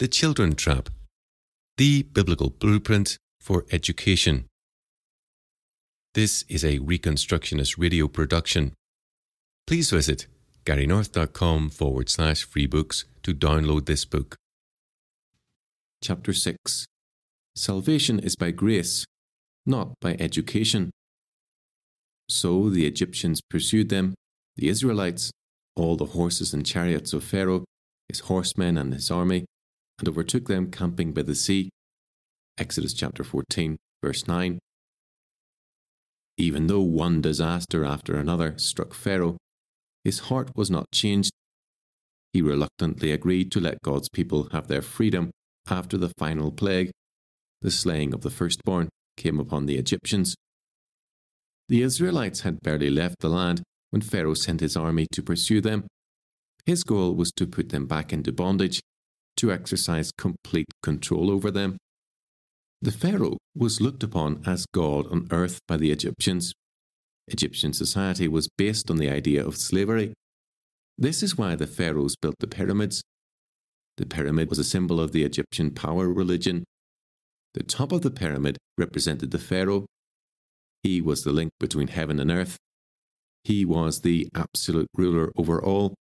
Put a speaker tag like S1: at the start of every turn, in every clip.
S1: The Children Trap The Biblical Blueprint for Education. This is a Reconstructionist radio production. Please visit garynorth.com forward slash free books to download this book. Chapter 6 Salvation is by grace, not by education. So the Egyptians pursued them, the Israelites, all the horses and chariots of Pharaoh, his horsemen and his army, and overtook them camping by the sea. Exodus chapter 14, verse 9. Even though one disaster after another struck Pharaoh, his heart was not changed. He reluctantly agreed to let God's people have their freedom after the final plague, the slaying of the firstborn, came upon the Egyptians. The Israelites had barely left the land when Pharaoh sent his army to pursue them. His goal was to put them back into bondage, to exercise complete control over them. The Pharaoh was looked upon as God on earth by the Egyptians. Egyptian society was based on the idea of slavery. This is why the pharaohs built the pyramids. The pyramid was a symbol of the Egyptian power religion. The top of the pyramid represented the pharaoh. He was the link between heaven and earth. He was the absolute ruler over all.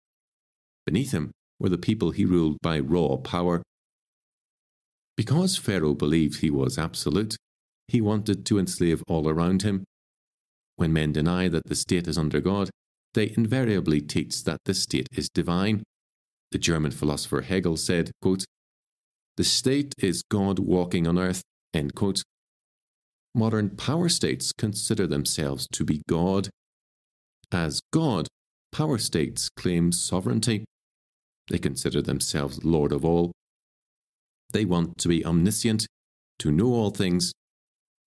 S1: Beneath him were the people he ruled by raw power. Because Pharaoh believed he was absolute, he wanted to enslave all around him. When men deny that the state is under God, they invariably teach that the state is divine. The German philosopher Hegel said, quote, The state is God walking on earth. End quote. Modern power states consider themselves to be God. As God, power states claim sovereignty. They consider themselves Lord of all. They want to be omniscient, to know all things.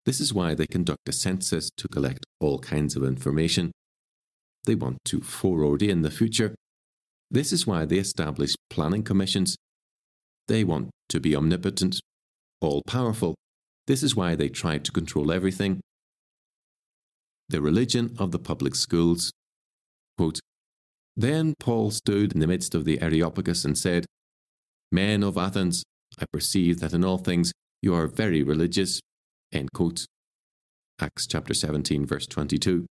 S1: This is why they conduct a census to collect all kinds of information. They want to foreordain the future. This is why they establish planning commissions. They want to be omnipotent, all powerful. This is why they try to control everything. The religion of the public schools. Quote, then Paul stood in the midst of the Areopagus and said, Men of Athens, I perceive that in all things you are very religious. End quote. Acts chapter 17, verse 22.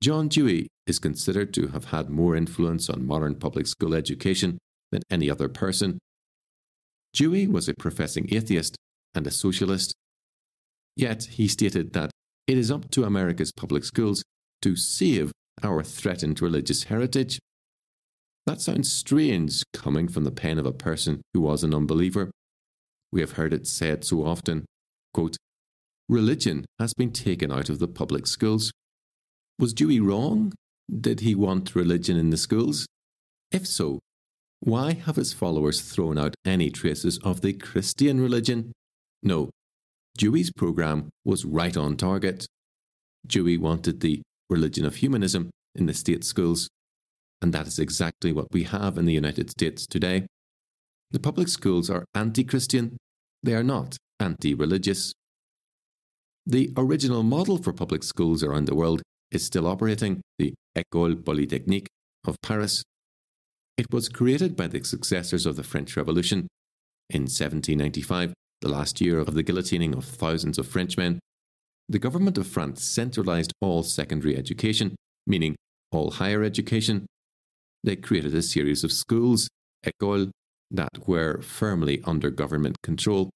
S1: John Dewey is considered to have had more influence on modern public school education than any other person. Dewey was a professing atheist and a socialist. Yet he stated that it is up to America's public schools to save our threatened religious heritage. That sounds strange coming from the pen of a person who was an unbeliever. We have heard it said so often quote, Religion has been taken out of the public schools. Was Dewey wrong? Did he want religion in the schools? If so, why have his followers thrown out any traces of the Christian religion? No, Dewey's program was right on target. Dewey wanted the religion of humanism in the state schools. And that is exactly what we have in the United States today. The public schools are anti Christian, they are not anti religious. The original model for public schools around the world is still operating, the École Polytechnique of Paris. It was created by the successors of the French Revolution. In 1795, the last year of the guillotining of thousands of Frenchmen, the government of France centralized all secondary education, meaning all higher education. They created a series of schools, écoles, that were firmly under government control.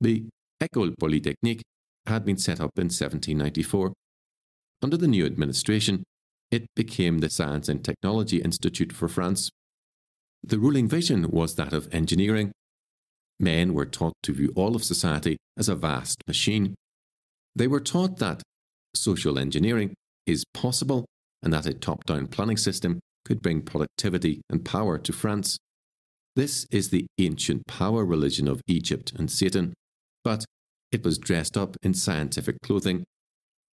S1: The École Polytechnique had been set up in 1794. Under the new administration, it became the Science and Technology Institute for France. The ruling vision was that of engineering. Men were taught to view all of society as a vast machine. They were taught that social engineering is possible and that a top down planning system could bring productivity and power to France. This is the ancient power religion of Egypt and Satan, but it was dressed up in scientific clothing.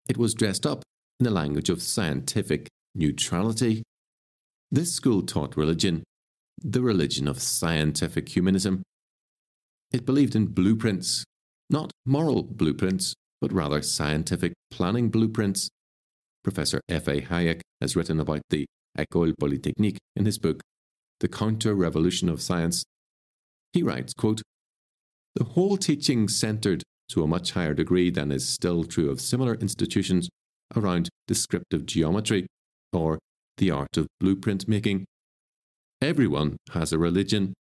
S1: It was dressed up in the language of scientific neutrality. This school taught religion, the religion of scientific humanism. It believed in blueprints, not moral blueprints, but rather scientific planning blueprints. Professor F.A. Hayek has written about the École Polytechnique in his book, The Counter Revolution of Science. He writes, quote, The whole teaching centered to a much higher degree than is still true of similar institutions around descriptive geometry or the art of blueprint making. Everyone has a religion.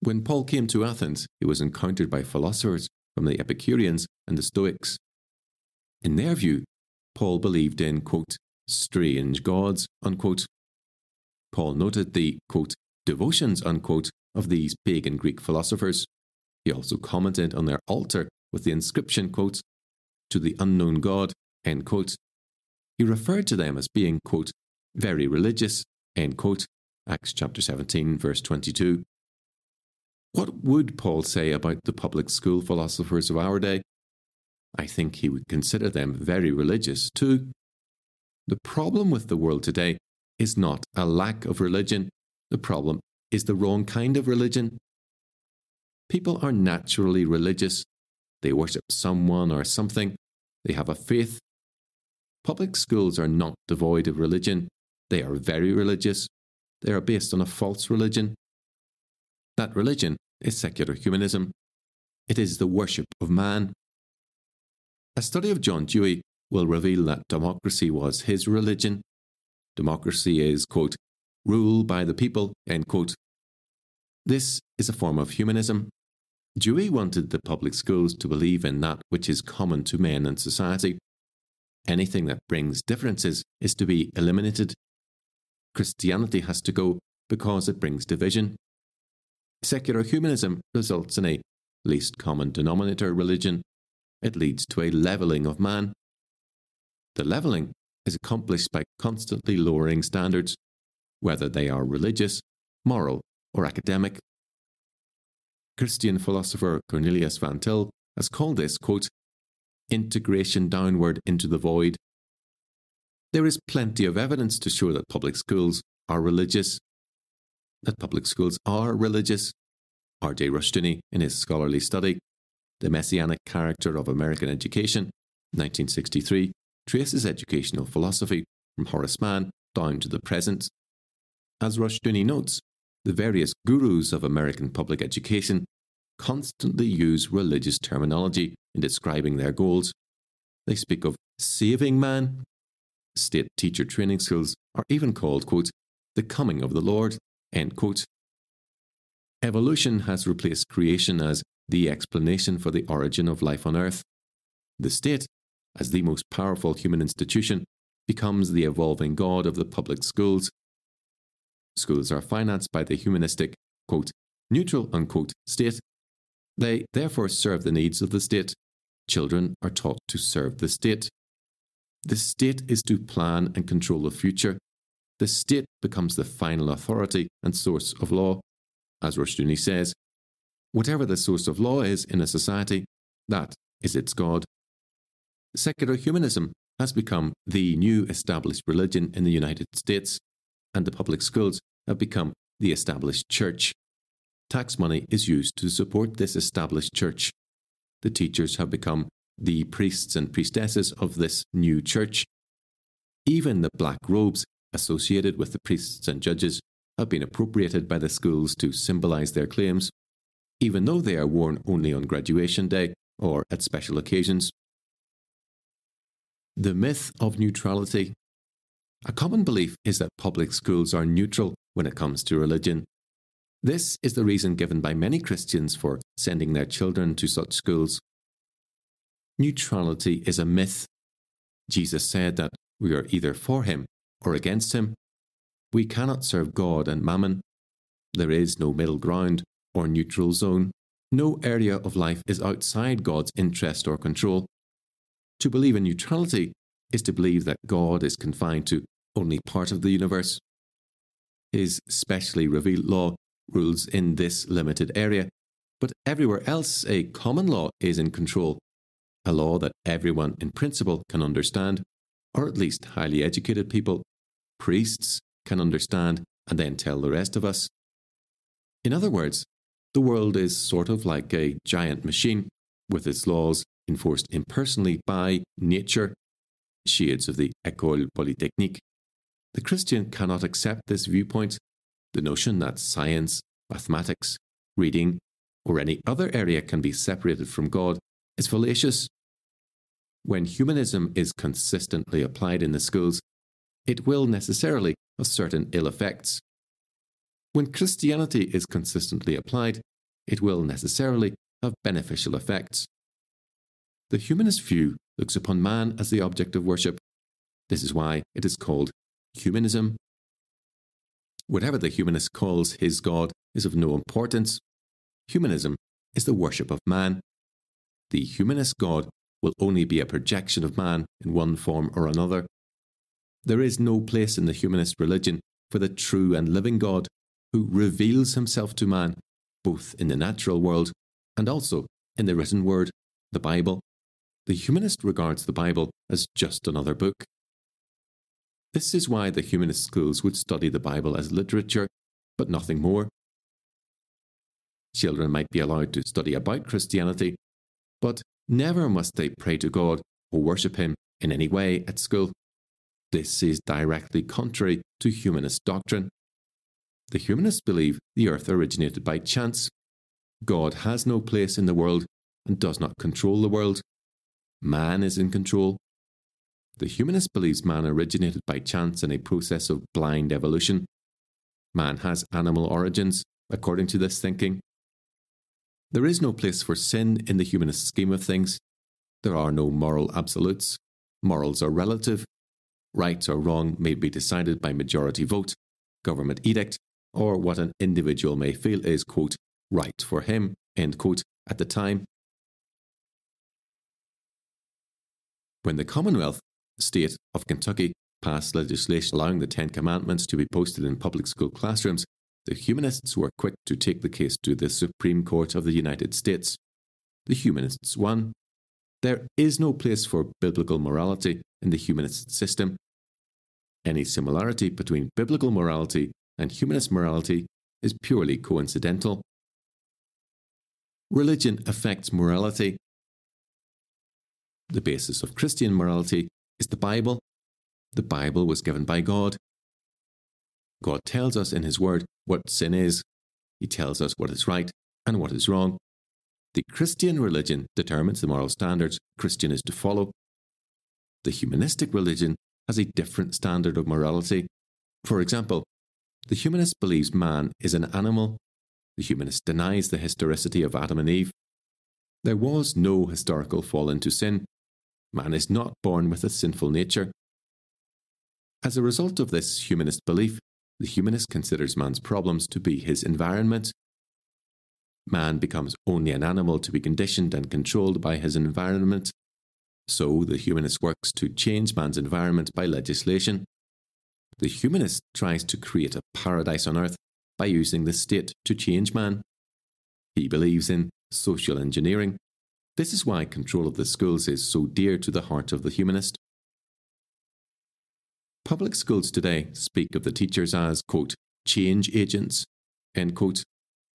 S1: When Paul came to Athens, he was encountered by philosophers from the Epicureans and the Stoics. In their view, Paul believed in, quote, strange gods, unquote. Paul noted the, quote, devotions, unquote, of these pagan Greek philosophers. He also commented on their altar with the inscription, quote, to the unknown God, end quote. He referred to them as being, quote, very religious, end quote, Acts chapter 17, verse 22. What would Paul say about the public school philosophers of our day? I think he would consider them very religious too. The problem with the world today is not a lack of religion, the problem is the wrong kind of religion. People are naturally religious. They worship someone or something. They have a faith. Public schools are not devoid of religion. They are very religious. They are based on a false religion. That religion is secular humanism. It is the worship of man. A study of John Dewey will reveal that democracy was his religion. Democracy is, quote, rule by the people, end quote. This is a form of humanism. Dewey wanted the public schools to believe in that which is common to men and society. Anything that brings differences is to be eliminated. Christianity has to go because it brings division. Secular humanism results in a least common denominator religion. It leads to a levelling of man. The levelling is accomplished by constantly lowering standards, whether they are religious, moral, or academic. Christian philosopher Cornelius Van Til has called this, quote, integration downward into the void. There is plenty of evidence to show that public schools are religious, that public schools are religious. R.J. Rushdoony, in his scholarly study, The Messianic Character of American Education, 1963, traces educational philosophy from Horace Mann down to the present. As Rushdoony notes, the various gurus of American public education constantly use religious terminology in describing their goals. They speak of saving man. State teacher training schools are even called, quote, the coming of the Lord, end quote. Evolution has replaced creation as the explanation for the origin of life on earth. The state as the most powerful human institution, becomes the evolving god of the public schools. Schools are financed by the humanistic, quote, neutral, unquote, state. They therefore serve the needs of the state. Children are taught to serve the state. The state is to plan and control the future. The state becomes the final authority and source of law. As Rushdoony says, whatever the source of law is in a society, that is its God. Secular humanism has become the new established religion in the United States, and the public schools have become the established church. Tax money is used to support this established church. The teachers have become the priests and priestesses of this new church. Even the black robes associated with the priests and judges have been appropriated by the schools to symbolize their claims, even though they are worn only on graduation day or at special occasions. The myth of neutrality. A common belief is that public schools are neutral when it comes to religion. This is the reason given by many Christians for sending their children to such schools. Neutrality is a myth. Jesus said that we are either for him or against him. We cannot serve God and mammon. There is no middle ground or neutral zone. No area of life is outside God's interest or control. To believe in neutrality is to believe that God is confined to only part of the universe. His specially revealed law rules in this limited area, but everywhere else a common law is in control, a law that everyone in principle can understand, or at least highly educated people, priests, can understand and then tell the rest of us. In other words, the world is sort of like a giant machine with its laws enforced impersonally by nature, shades of the École Polytechnique. The Christian cannot accept this viewpoint, the notion that science, mathematics, reading, or any other area can be separated from God is fallacious. When humanism is consistently applied in the schools, it will necessarily have certain ill effects. When Christianity is consistently applied, it will necessarily have beneficial effects. The humanist view looks upon man as the object of worship. This is why it is called humanism. Whatever the humanist calls his God is of no importance. Humanism is the worship of man. The humanist God will only be a projection of man in one form or another. There is no place in the humanist religion for the true and living God who reveals himself to man, both in the natural world and also in the written word, the Bible. The humanist regards the Bible as just another book. This is why the humanist schools would study the Bible as literature, but nothing more. Children might be allowed to study about Christianity, but never must they pray to God or worship Him in any way at school. This is directly contrary to humanist doctrine. The humanists believe the earth originated by chance. God has no place in the world and does not control the world. Man is in control. The humanist believes man originated by chance in a process of blind evolution. Man has animal origins, according to this thinking. There is no place for sin in the humanist scheme of things. There are no moral absolutes. Morals are relative. Right or wrong may be decided by majority vote, government edict, or what an individual may feel is, quote, right for him, end quote, at the time. When the Commonwealth State of Kentucky passed legislation allowing the Ten Commandments to be posted in public school classrooms, the humanists were quick to take the case to the Supreme Court of the United States. The humanists won. There is no place for biblical morality in the humanist system. Any similarity between biblical morality and humanist morality is purely coincidental. Religion affects morality. The basis of Christian morality is the Bible. The Bible was given by God. God tells us in His Word what sin is, He tells us what is right and what is wrong. The Christian religion determines the moral standards Christian is to follow. The humanistic religion has a different standard of morality. For example, the humanist believes man is an animal. The humanist denies the historicity of Adam and Eve. There was no historical fall into sin. Man is not born with a sinful nature. As a result of this humanist belief, the humanist considers man's problems to be his environment. Man becomes only an animal to be conditioned and controlled by his environment. So the humanist works to change man's environment by legislation. The humanist tries to create a paradise on earth by using the state to change man. He believes in social engineering. This is why control of the schools is so dear to the heart of the humanist. Public schools today speak of the teachers as, quote, change agents, end quote.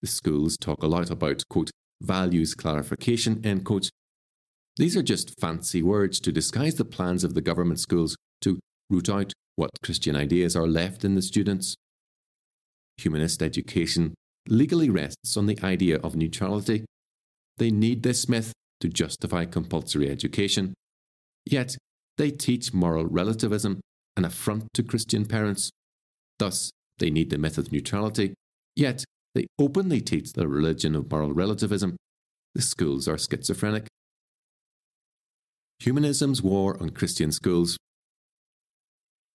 S1: The schools talk a lot about, quote, values clarification, end quote. These are just fancy words to disguise the plans of the government schools to root out what Christian ideas are left in the students. Humanist education legally rests on the idea of neutrality. They need this myth to justify compulsory education. Yet, they teach moral relativism, an affront to Christian parents. Thus, they need the myth of neutrality, yet they openly teach the religion of moral relativism. The schools are schizophrenic. Humanism's war on Christian schools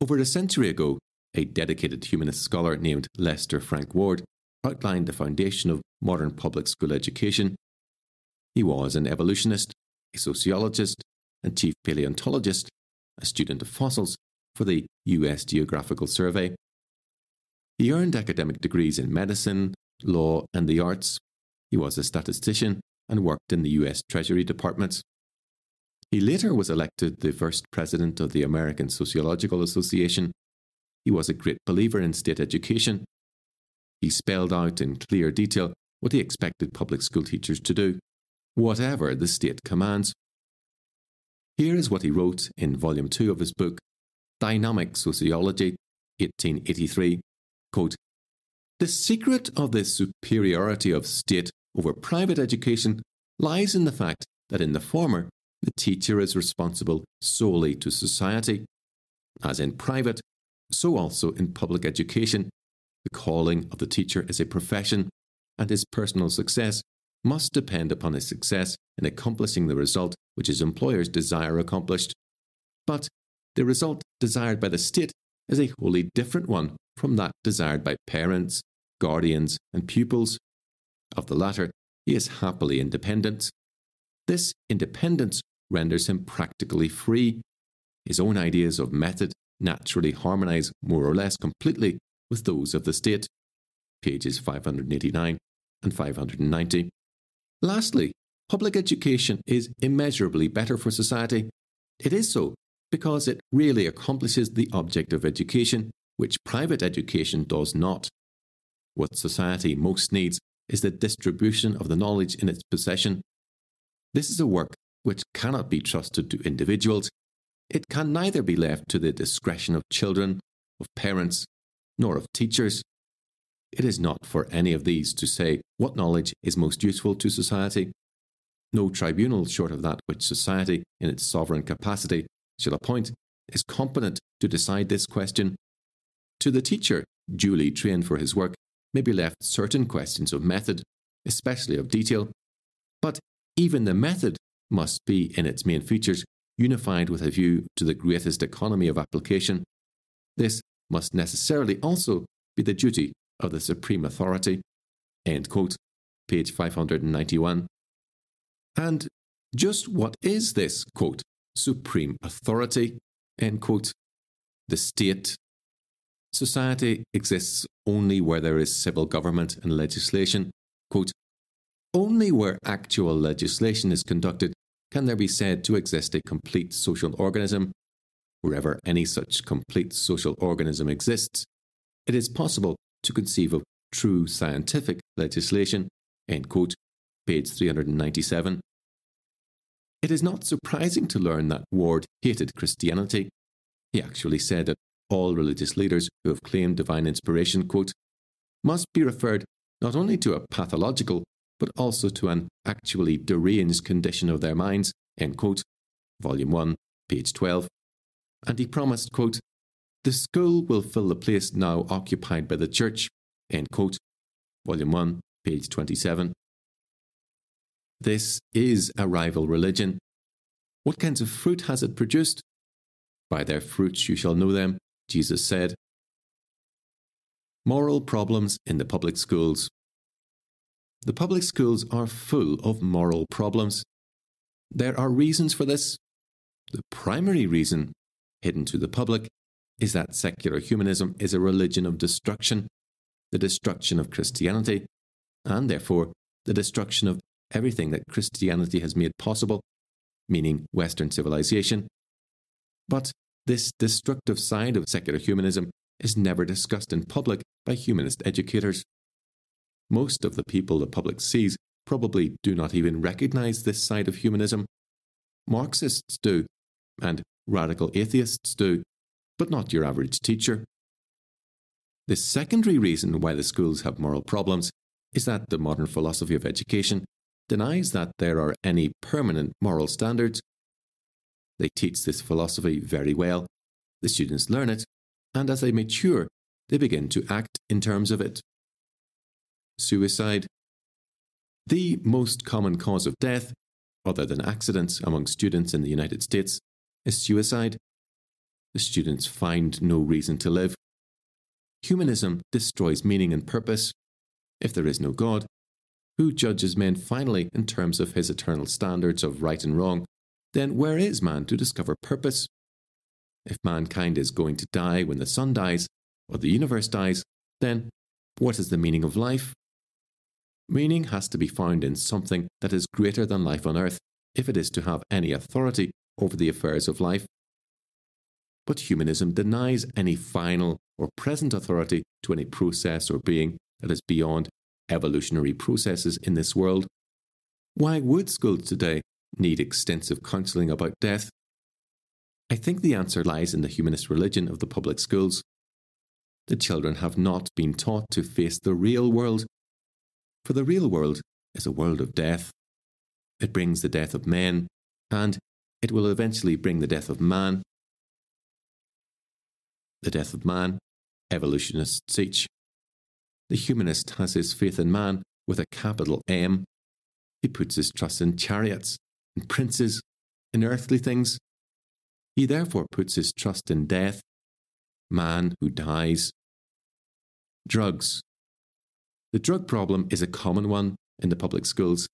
S1: over a century ago, a dedicated humanist scholar named Lester Frank Ward outlined the foundation of modern public school education. He was an evolutionist, a sociologist, and chief paleontologist, a student of fossils for the US Geographical Survey. He earned academic degrees in medicine, law, and the arts. He was a statistician and worked in the US Treasury Department. He later was elected the first president of the American Sociological Association. He was a great believer in state education. He spelled out in clear detail what he expected public school teachers to do, whatever the state commands. Here is what he wrote in Volume 2 of his book, Dynamic Sociology, 1883. Quote, The secret of the superiority of state over private education lies in the fact that in the former, the teacher is responsible solely to society. As in private, so also in public education, the calling of the teacher is a profession, and his personal success must depend upon his success in accomplishing the result which his employers desire accomplished. But the result desired by the state is a wholly different one from that desired by parents, guardians, and pupils. Of the latter, he is happily independent. This independence renders him practically free. His own ideas of method naturally harmonize more or less completely with those of the state. Pages 589 and 590. Lastly, public education is immeasurably better for society. It is so because it really accomplishes the object of education, which private education does not. What society most needs is the distribution of the knowledge in its possession. This is a work which cannot be trusted to individuals. It can neither be left to the discretion of children, of parents, nor of teachers. It is not for any of these to say what knowledge is most useful to society. No tribunal short of that which society, in its sovereign capacity, shall appoint, is competent to decide this question. To the teacher, duly trained for his work, may be left certain questions of method, especially of detail, but even the method must be, in its main features, unified with a view to the greatest economy of application. This must necessarily also be the duty of the supreme authority. End quote. Page 591. And just what is this, quote, supreme authority, end quote? The state. Society exists only where there is civil government and legislation. Quote, only where actual legislation is conducted can there be said to exist a complete social organism. Wherever any such complete social organism exists, it is possible to conceive of true scientific legislation. End quote, page 397. It is not surprising to learn that Ward hated Christianity. He actually said that all religious leaders who have claimed divine inspiration, quote, must be referred not only to a pathological, but also to an actually deranged condition of their minds, end quote, volume 1, page 12. And he promised, quote, the school will fill the place now occupied by the church, end quote, volume 1, page 27. This is a rival religion. What kinds of fruit has it produced? By their fruits you shall know them, Jesus said. Moral problems in the public schools. The public schools are full of moral problems. There are reasons for this. The primary reason, hidden to the public, is that secular humanism is a religion of destruction, the destruction of Christianity, and therefore the destruction of everything that Christianity has made possible, meaning Western civilization. But this destructive side of secular humanism is never discussed in public by humanist educators. Most of the people the public sees probably do not even recognize this side of humanism. Marxists do, and radical atheists do, but not your average teacher. The secondary reason why the schools have moral problems is that the modern philosophy of education denies that there are any permanent moral standards. They teach this philosophy very well, the students learn it, and as they mature, they begin to act in terms of it. Suicide. The most common cause of death, other than accidents among students in the United States, is suicide. The students find no reason to live. Humanism destroys meaning and purpose. If there is no God, who judges men finally in terms of his eternal standards of right and wrong, then where is man to discover purpose? If mankind is going to die when the sun dies, or the universe dies, then what is the meaning of life? Meaning has to be found in something that is greater than life on earth if it is to have any authority over the affairs of life. But humanism denies any final or present authority to any process or being that is beyond evolutionary processes in this world. Why would schools today need extensive counselling about death? I think the answer lies in the humanist religion of the public schools. the children have not been taught to face the real world. For the real world is a world of death. It brings the death of men, and it will eventually bring the death of man. The death of man, evolutionists teach. The humanist has his faith in man with a capital M. He puts his trust in chariots, in princes, in earthly things. He therefore puts his trust in death, man who dies. Drugs. The drug problem is a common one in the public schools.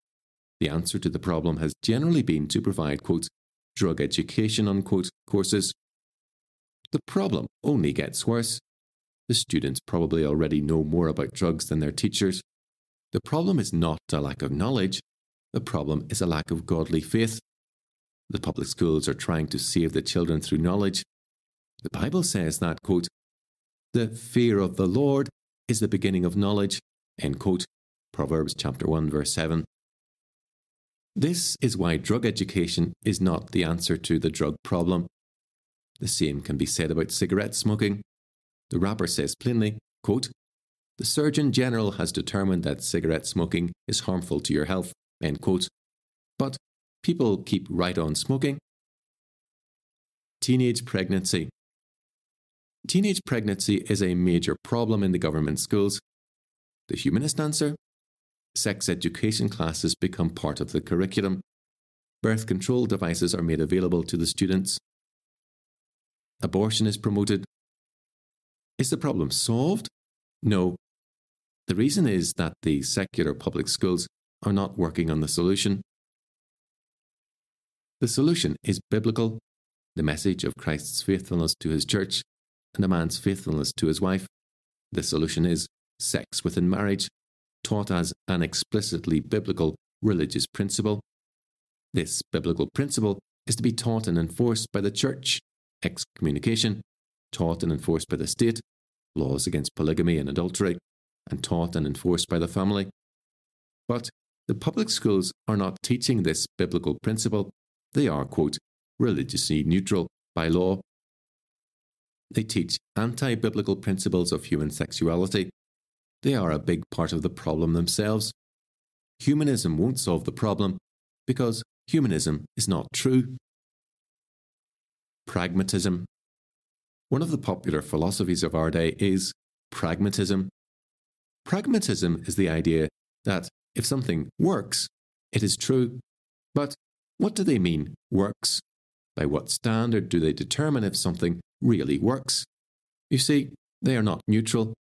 S1: The answer to the problem has generally been to provide, quote, drug education, unquote, courses. The problem only gets worse. The students probably already know more about drugs than their teachers. The problem is not a lack of knowledge, the problem is a lack of godly faith. The public schools are trying to save the children through knowledge. The Bible says that, quote, the fear of the Lord is the beginning of knowledge, end quote. Proverbs chapter 1 verse 7. This is why drug education is not the answer to the drug problem. The same can be said about cigarette smoking. The wrapper says plainly, quote, The Surgeon General has determined that cigarette smoking is harmful to your health, end quote. But people keep right on smoking. Teenage pregnancy. Teenage pregnancy is a major problem in the government schools. The humanist answer? Sex education classes become part of the curriculum. Birth control devices are made available to the students. Abortion is promoted. Is the problem solved? No. The reason is that the secular public schools are not working on the solution. The solution is biblical, the message of Christ's faithfulness to his church and a man's faithfulness to his wife. The solution is sex within marriage, taught as an explicitly biblical religious principle. This biblical principle is to be taught and enforced by the church, excommunication, taught and enforced by the state, laws against polygamy and adultery, and taught and enforced by the family. But the public schools are not teaching this biblical principle. They are, quote, religiously neutral by law they teach anti biblical principles of human sexuality. They are a big part of the problem themselves. Humanism won't solve the problem because humanism is not true. Pragmatism. One of the popular philosophies of our day is pragmatism. Pragmatism is the idea that if something works, it is true. But what do they mean, works? By what standard do they determine if something really works. You see, they are not neutral.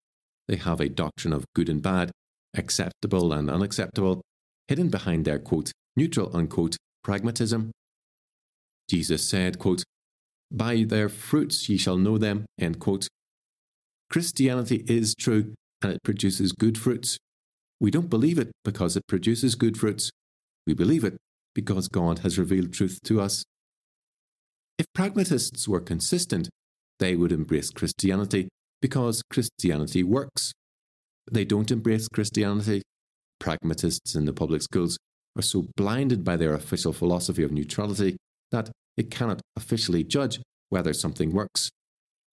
S1: They have a doctrine of good and bad, acceptable and unacceptable, hidden behind their quote, neutral unquote pragmatism. Jesus said, quote, By their fruits ye shall know them, end quote. Christianity is true and it produces good fruits. We don't believe it because it produces good fruits. We believe it because God has revealed truth to us. If pragmatists were consistent, they would embrace Christianity because Christianity works. They don't embrace Christianity. Pragmatists in the public schools are so blinded by their official philosophy of neutrality that it cannot officially judge whether something works.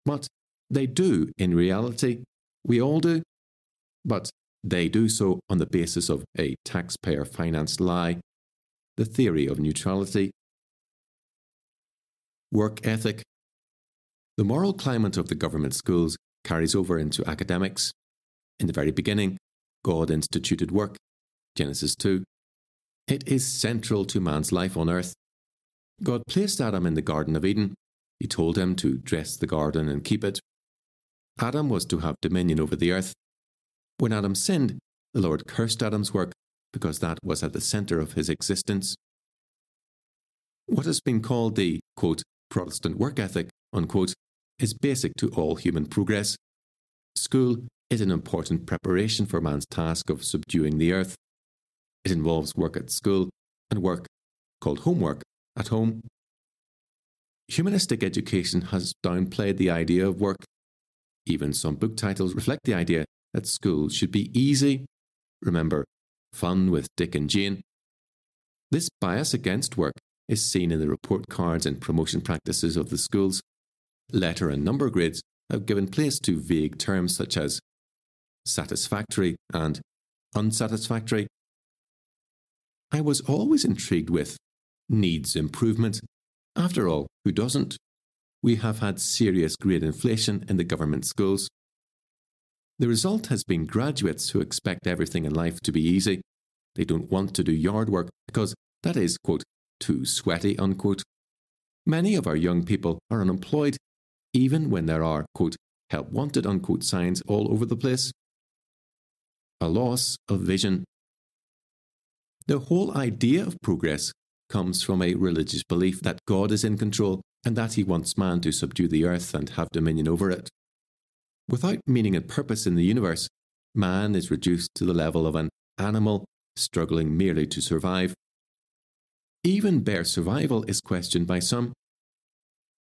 S1: But they do in reality. We all do. But they do so on the basis of a taxpayer financed lie, the theory of neutrality. Work ethic the moral climate of the government schools carries over into academics. In the very beginning, God instituted work. Genesis 2. It is central to man's life on earth. God placed Adam in the Garden of Eden. He told him to dress the garden and keep it. Adam was to have dominion over the earth. When Adam sinned, the Lord cursed Adam's work because that was at the centre of his existence. What has been called the quote, Protestant work ethic unquote, is basic to all human progress. School is an important preparation for man's task of subduing the earth. It involves work at school and work, called homework, at home. Humanistic education has downplayed the idea of work. Even some book titles reflect the idea that school should be easy. Remember, fun with Dick and Jane. This bias against work is seen in the report cards and promotion practices of the schools letter and number grids have given place to vague terms such as satisfactory and unsatisfactory. I was always intrigued with needs improvement. After all, who doesn't? We have had serious grade inflation in the government schools. The result has been graduates who expect everything in life to be easy. They don't want to do yard work because that is, quote, too sweaty, unquote. Many of our young people are unemployed, even when there are, quote, help wanted, unquote, signs all over the place. A loss of vision. The whole idea of progress comes from a religious belief that God is in control and that he wants man to subdue the earth and have dominion over it. Without meaning and purpose in the universe, man is reduced to the level of an animal struggling merely to survive. Even bare survival is questioned by some.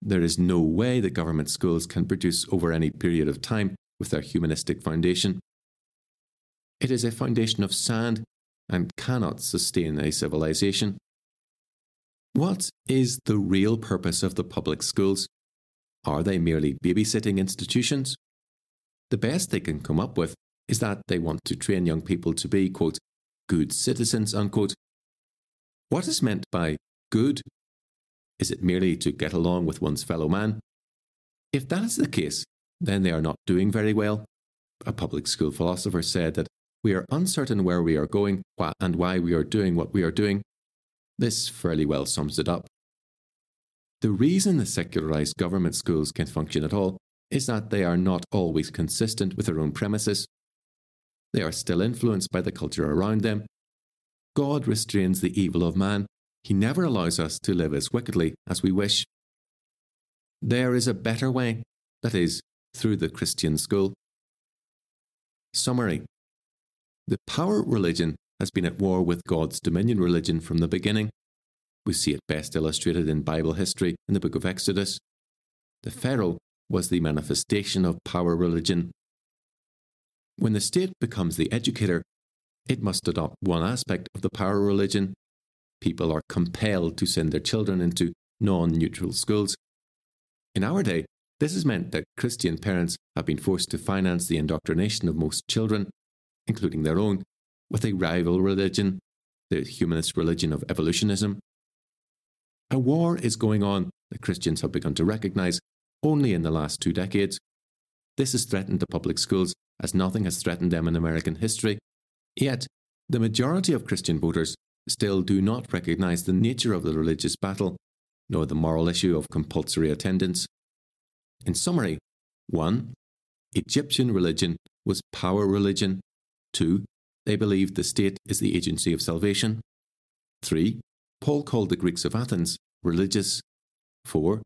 S1: There is no way that government schools can produce over any period of time with their humanistic foundation. It is a foundation of sand and cannot sustain a civilization. What is the real purpose of the public schools? Are they merely babysitting institutions? The best they can come up with is that they want to train young people to be, quote, good citizens, unquote. What is meant by good? Is it merely to get along with one's fellow man? If that is the case, then they are not doing very well. A public school philosopher said that we are uncertain where we are going and why we are doing what we are doing. This fairly well sums it up. The reason the secularized government schools can function at all is that they are not always consistent with their own premises. They are still influenced by the culture around them. God restrains the evil of man. He never allows us to live as wickedly as we wish. There is a better way, that is, through the Christian school. Summary The power religion has been at war with God's dominion religion from the beginning. We see it best illustrated in Bible history in the book of Exodus. The Pharaoh was the manifestation of power religion. When the state becomes the educator, it must adopt one aspect of the power religion. People are compelled to send their children into non neutral schools. In our day, this has meant that Christian parents have been forced to finance the indoctrination of most children, including their own, with a rival religion, the humanist religion of evolutionism. A war is going on that Christians have begun to recognize only in the last two decades. This has threatened the public schools as nothing has threatened them in American history. Yet, the majority of Christian voters still do not recognize the nature of the religious battle, nor the moral issue of compulsory attendance. In summary, 1. Egyptian religion was power religion. 2. They believed the state is the agency of salvation. 3. Paul called the Greeks of Athens religious. 4.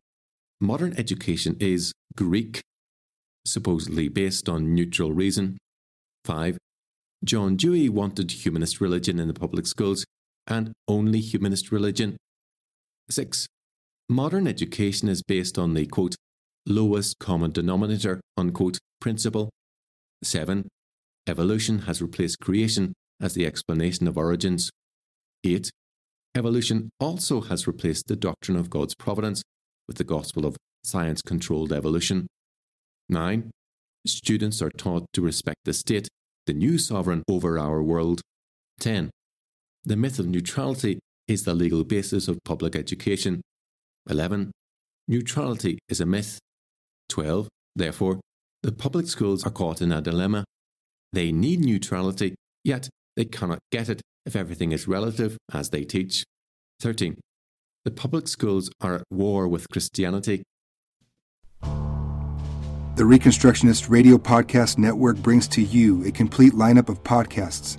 S1: Modern education is Greek, supposedly based on neutral reason. 5. John Dewey wanted humanist religion in the public schools and only humanist religion. 6. Modern education is based on the quote, lowest common denominator unquote, principle. 7. Evolution has replaced creation as the explanation of origins. 8. Evolution also has replaced the doctrine of God's providence with the gospel of science controlled evolution. 9. Students are taught to respect the state, the new sovereign over our world. 10. The myth of neutrality is the legal basis of public education. 11. Neutrality is a myth. 12. Therefore, the public schools are caught in a dilemma. They need neutrality, yet they cannot get it if everything is relative, as they teach. 13. The public schools are at war with Christianity.
S2: The Reconstructionist Radio Podcast Network brings to you a complete lineup of podcasts